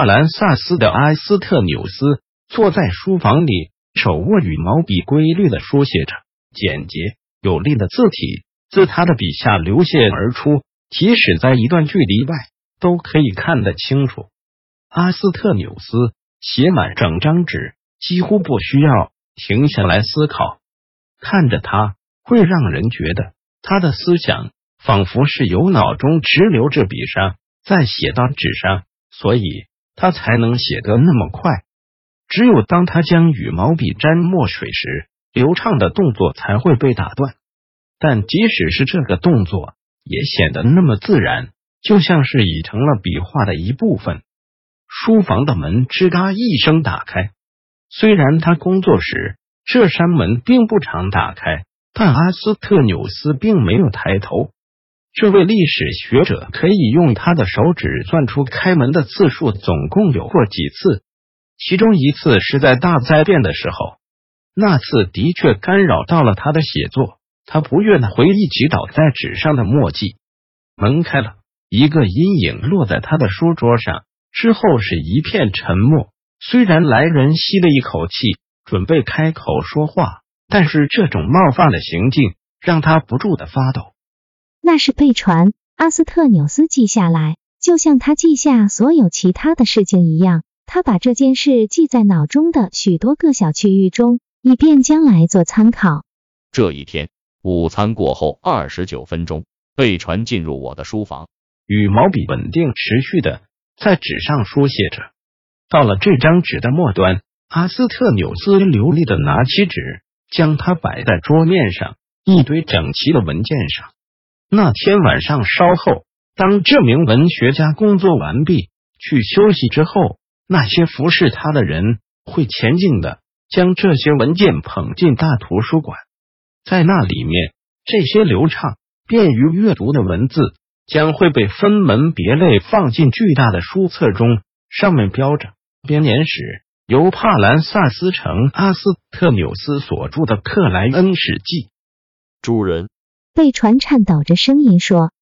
帕兰萨斯的阿斯特纽斯坐在书房里，手握羽毛笔，规律的书写着，简洁有力的字体自他的笔下流泻而出，即使在一段距离外都可以看得清楚。阿斯特纽斯写满整张纸，几乎不需要停下来思考。看着他，会让人觉得他的思想仿佛是由脑中直流至笔上，再写到纸上，所以。他才能写得那么快。只有当他将羽毛笔沾墨水时，流畅的动作才会被打断。但即使是这个动作，也显得那么自然，就像是已成了笔画的一部分。书房的门吱嘎一声打开。虽然他工作时这扇门并不常打开，但阿斯特纽斯并没有抬头。这位历史学者可以用他的手指算出开门的次数总共有过几次，其中一次是在大灾变的时候，那次的确干扰到了他的写作。他不愿回忆起倒在纸上的墨迹。门开了，一个阴影落在他的书桌上，之后是一片沉默。虽然来人吸了一口气，准备开口说话，但是这种冒犯的行径让他不住的发抖。那是被传，阿斯特纽斯记下来，就像他记下所有其他的事情一样。他把这件事记在脑中的许多个小区域中，以便将来做参考。这一天午餐过后二十九分钟，被传进入我的书房，羽毛笔稳定持续的在纸上书写着。到了这张纸的末端，阿斯特纽斯流利的拿起纸，将它摆在桌面上一堆整齐的文件上。那天晚上稍后，当这名文学家工作完毕去休息之后，那些服侍他的人会前进的将这些文件捧进大图书馆，在那里面，这些流畅便于阅读的文字将会被分门别类放进巨大的书册中，上面标着“编年史”，由帕兰萨斯城阿斯特纽斯所著的《克莱恩史记》，主人。贝传颤抖着声音说：“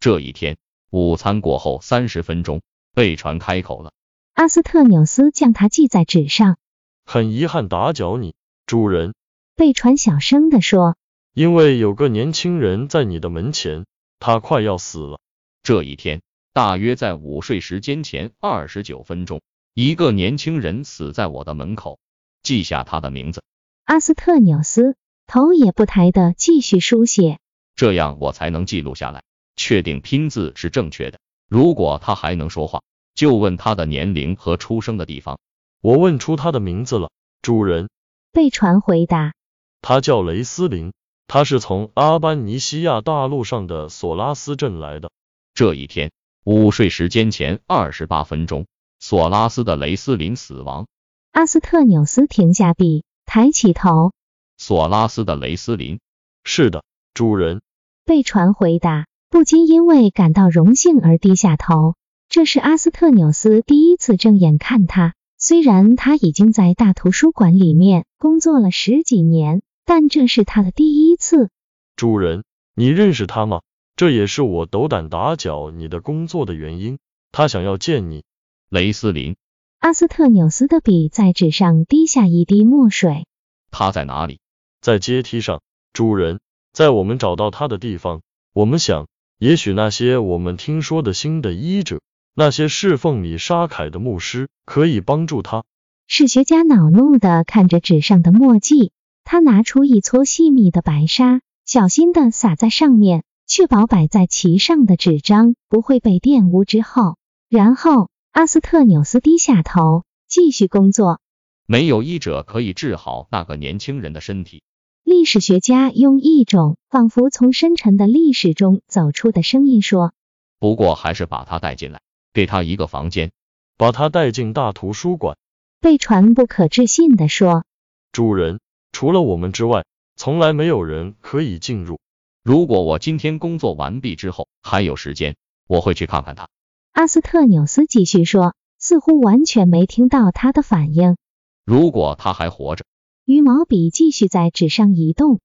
这一天午餐过后三十分钟，贝传开口了。阿斯特纽斯将它记在纸上。很遗憾打搅你，主人。”贝传小声的说：“因为有个年轻人在你的门前，他快要死了。这一天大约在午睡时间前二十九分钟，一个年轻人死在我的门口。记下他的名字。”阿斯特纽斯头也不抬的继续书写。这样我才能记录下来，确定拼字是正确的。如果他还能说话，就问他的年龄和出生的地方。我问出他的名字了，主人。贝传回答，他叫雷斯林，他是从阿班尼西亚大陆上的索拉斯镇来的。这一天午睡时间前二十八分钟，索拉斯的雷斯林死亡。阿斯特纽斯停下笔，抬起头。索拉斯的雷斯林，是的，主人。被传回答，不禁因为感到荣幸而低下头。这是阿斯特纽斯第一次正眼看他，虽然他已经在大图书馆里面工作了十几年，但这是他的第一次。主人，你认识他吗？这也是我斗胆打搅你的工作的原因。他想要见你，雷斯林。阿斯特纽斯的笔在纸上滴下一滴墨水。他在哪里？在阶梯上，主人。在我们找到他的地方，我们想，也许那些我们听说的新的医者，那些侍奉米沙凯的牧师，可以帮助他。史学家恼怒的看着纸上的墨迹，他拿出一撮细密的白沙，小心的撒在上面，确保摆在其上的纸张不会被玷污之后，然后阿斯特纽斯低下头，继续工作。没有医者可以治好那个年轻人的身体。历史学家用一种仿佛从深沉的历史中走出的声音说：“不过还是把他带进来，给他一个房间，把他带进大图书馆。贝传不可置信地说：“主人，除了我们之外，从来没有人可以进入。如果我今天工作完毕之后还有时间，我会去看看他。”阿斯特纽斯继续说，似乎完全没听到他的反应。如果他还活着，羽毛笔继续在纸上移动。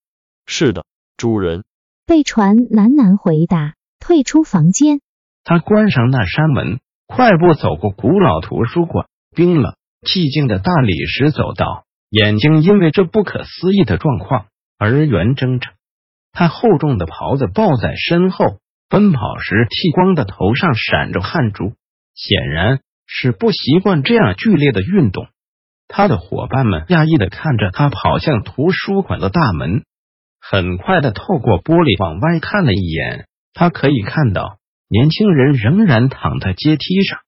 是的，主人。贝船喃喃回答，退出房间。他关上那扇门，快步走过古老图书馆冰冷寂静的大理石走道，眼睛因为这不可思议的状况而圆睁着。他厚重的袍子抱在身后，奔跑时剃光的头上闪着汗珠，显然是不习惯这样剧烈的运动。他的伙伴们讶异的看着他跑向图书馆的大门，很快的透过玻璃往外看了一眼，他可以看到。年轻人仍然躺在阶梯上。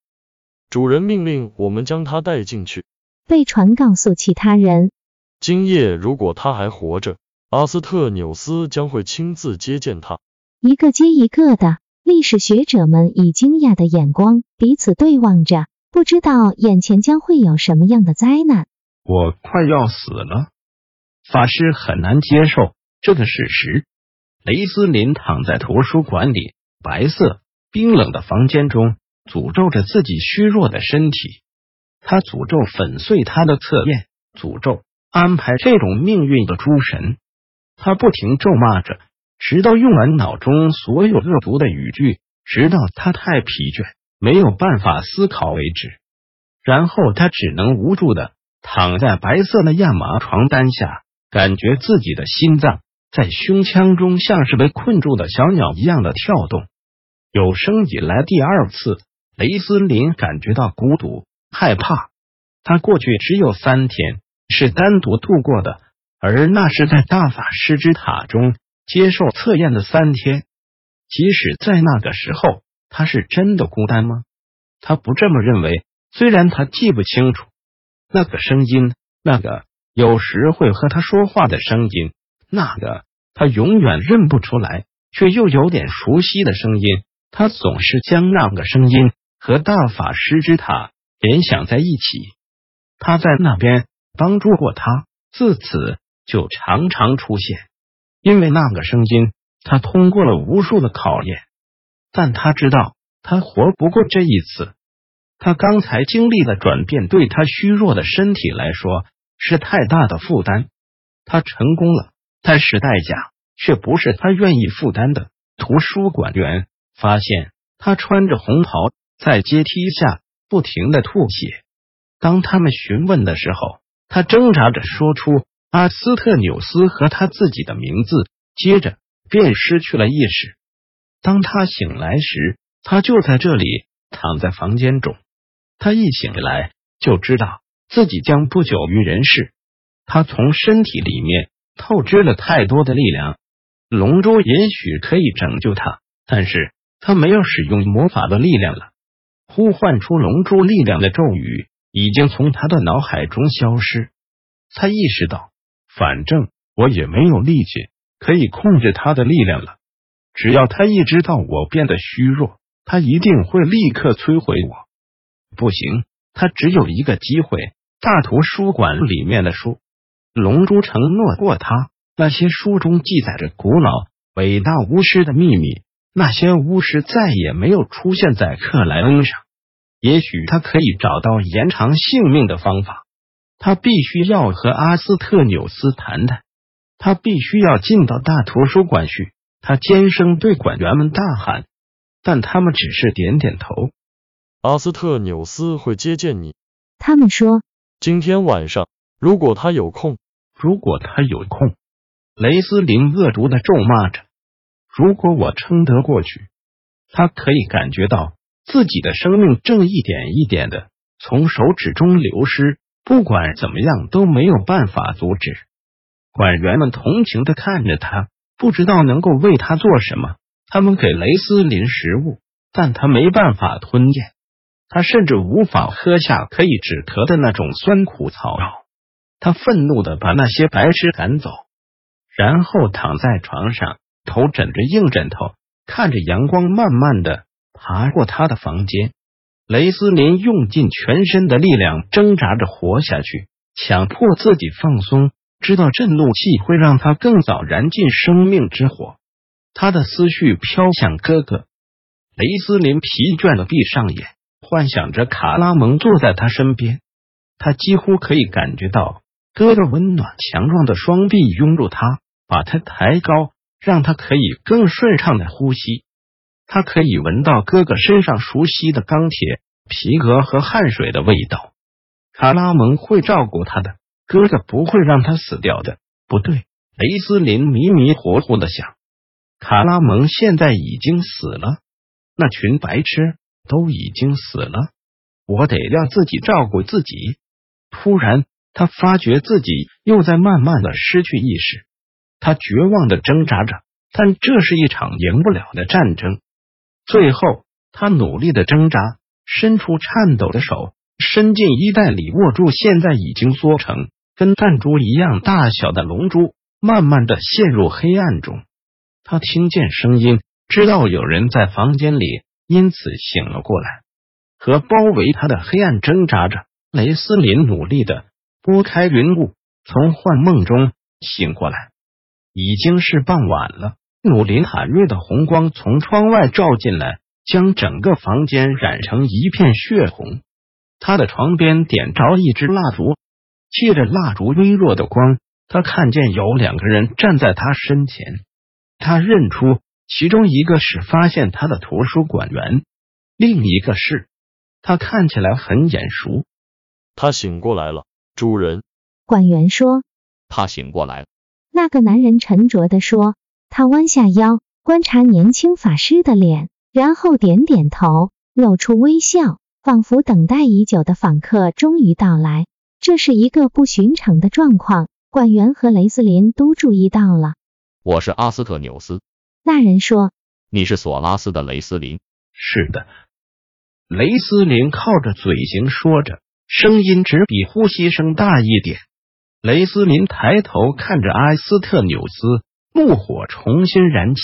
主人命令我们将他带进去。被传告诉其他人，今夜如果他还活着，阿斯特纽斯将会亲自接见他。一个接一个的历史学者们以惊讶的眼光彼此对望着，不知道眼前将会有什么样的灾难。我快要死了。法师很难接受这个事实。雷斯林躺在图书馆里，白色。冰冷的房间中，诅咒着自己虚弱的身体。他诅咒粉碎他的测验，诅咒安排这种命运的诸神。他不停咒骂着，直到用完脑中所有恶毒的语句，直到他太疲倦，没有办法思考为止。然后他只能无助的躺在白色的亚麻床单下，感觉自己的心脏在胸腔中像是被困住的小鸟一样的跳动。有生以来第二次，雷斯林感觉到孤独、害怕。他过去只有三天是单独度过的，而那是在大法师之塔中接受测验的三天。即使在那个时候，他是真的孤单吗？他不这么认为。虽然他记不清楚那个声音，那个有时会和他说话的声音，那个他永远认不出来却又有点熟悉的声音。他总是将那个声音和大法师之塔联想在一起。他在那边帮助过他，自此就常常出现。因为那个声音，他通过了无数的考验。但他知道，他活不过这一次。他刚才经历的转变，对他虚弱的身体来说是太大的负担。他成功了，但是代价却不是他愿意负担的。图书馆员。发现他穿着红袍在阶梯下不停的吐血。当他们询问的时候，他挣扎着说出阿斯特纽斯和他自己的名字，接着便失去了意识。当他醒来时，他就在这里躺在房间中。他一醒来就知道自己将不久于人世。他从身体里面透支了太多的力量，龙珠也许可以拯救他，但是。他没有使用魔法的力量了，呼唤出龙珠力量的咒语已经从他的脑海中消失。他意识到，反正我也没有力气可以控制他的力量了。只要他一知道我变得虚弱，他一定会立刻摧毁我。不行，他只有一个机会。大图书馆里面的书，龙珠承诺过他，那些书中记载着古老伟大巫师的秘密。那些巫师再也没有出现在克莱恩上。也许他可以找到延长性命的方法。他必须要和阿斯特纽斯谈谈。他必须要进到大图书馆去。他尖声对管员们大喊，但他们只是点点头。阿斯特纽斯会接见你。他们说，今天晚上，如果他有空，如果他有空。雷斯林恶毒的咒骂着。如果我撑得过去，他可以感觉到自己的生命正一点一点的从手指中流失。不管怎么样，都没有办法阻止。管员们同情的看着他，不知道能够为他做什么。他们给雷斯林食物，但他没办法吞咽。他甚至无法喝下可以止咳的那种酸苦草药。他愤怒的把那些白痴赶走，然后躺在床上。头枕着硬枕头，看着阳光慢慢的爬过他的房间。雷斯林用尽全身的力量挣扎着活下去，强迫自己放松，知道震怒气会让他更早燃尽生命之火。他的思绪飘向哥哥雷斯林，疲倦的闭上眼，幻想着卡拉蒙坐在他身边。他几乎可以感觉到哥哥温暖强壮的双臂拥住他，把他抬高，让他可以更顺畅的呼吸。他可以闻到哥哥身上熟悉的钢铁、皮革和汗水的味道。卡拉蒙会照顾他的，哥哥不会让他死掉的。不对，雷斯林迷迷糊糊的想，卡拉蒙现在已经死了，那群白痴都已经死了。我得让自己照顾自己。突然，他发觉自己又在慢慢的失去意识。他绝望的挣扎着，但这是一场赢不了的战争。最后，他努力的挣扎，伸出颤抖的手，伸进衣袋里，握住现在已经缩成跟弹珠一样大小的龙珠，慢慢的陷入黑暗中。他听见声音，知道有人在房间里，因此醒了过来，和包围他的黑暗挣扎着。雷斯林努力的拨开云雾，从幻梦中醒过来，已经是傍晚了。努林罕瑞的红光从窗外照进来，将整个房间染成一片血红。他的床边点着一支蜡烛，借着蜡烛微弱的光，他看见有两个人站在他身前。他认出其中一个是发现他的图书馆员，另一个是他看起来很眼熟。他醒过来了，主人。馆员说：“他醒过来了。”那个男人沉着的说。他弯下腰，观察年轻法师的脸，然后点点头，露出微笑，仿佛等待已久的访客终于到来。这是一个不寻常的状况，管员和雷斯林都注意到了。我是阿斯特纽斯。那人说：“你是索拉斯的雷斯林。”是的。雷斯林靠着嘴型说着，声音只比呼吸声大一点。雷斯林抬头看着阿斯特纽斯。怒火重新燃起，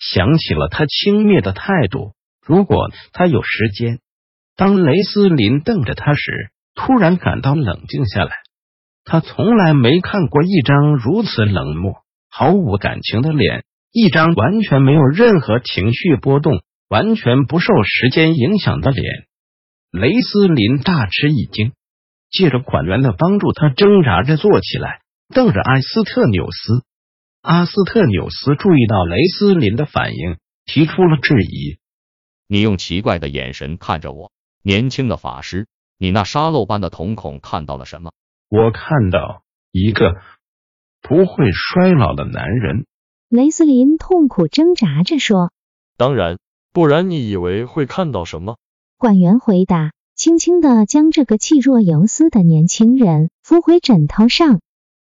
想起了他轻蔑的态度。如果他有时间，当雷斯林瞪着他时，突然感到冷静下来。他从来没看过一张如此冷漠、毫无感情的脸，一张完全没有任何情绪波动、完全不受时间影响的脸。雷斯林大吃一惊，借着管员的帮助，他挣扎着坐起来，瞪着埃斯特纽斯。阿斯特纽斯注意到雷斯林的反应，提出了质疑：“你用奇怪的眼神看着我，年轻的法师，你那沙漏般的瞳孔看到了什么？”“我看到一个不会衰老的男人。”雷斯林痛苦挣扎着说。“当然，不然你以为会看到什么？”管员回答，轻轻的将这个气若游丝的年轻人扶回枕头上。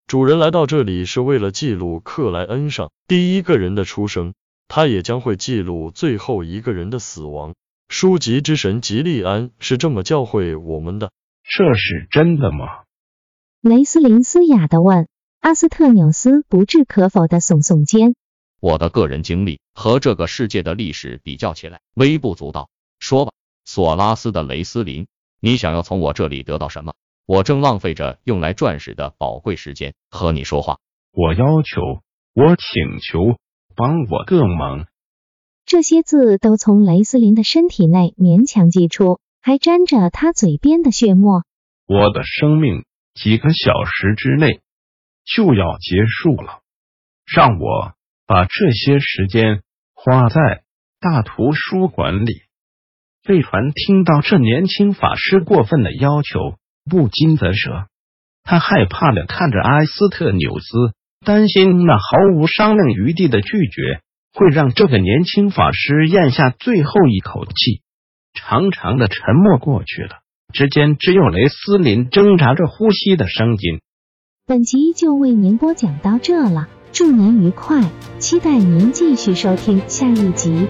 主人来到这里是为了记录克莱恩上第一个人的出生，他也将会记录最后一个人的死亡。书籍之神吉利安是这么教诲我们的。这是真的吗？雷斯林嘶哑的问。阿斯特纽斯不置可否的耸耸肩。我的个人经历和这个世界的历史比较起来，微不足道。说吧，索拉斯的雷斯林，你想要从我这里得到什么？我正浪费着用来撰史的宝贵时间和你说话。我要求，我请求，帮我个忙。这些字都从雷斯林的身体内勉强挤出，还沾着他嘴边的血沫。我的生命几个小时之内就要结束了，让我把这些时间花在大图书馆里。贝传听到这年轻法师过分的要求。不禁啧舌，他害怕的看着埃斯特纽斯，担心那毫无商量余地的拒绝会让这个年轻法师咽下最后一口气。长长的沉默过去了，之间只有雷斯林挣扎着呼吸的声音。本集就为您播讲到这了，祝您愉快，期待您继续收听下一集。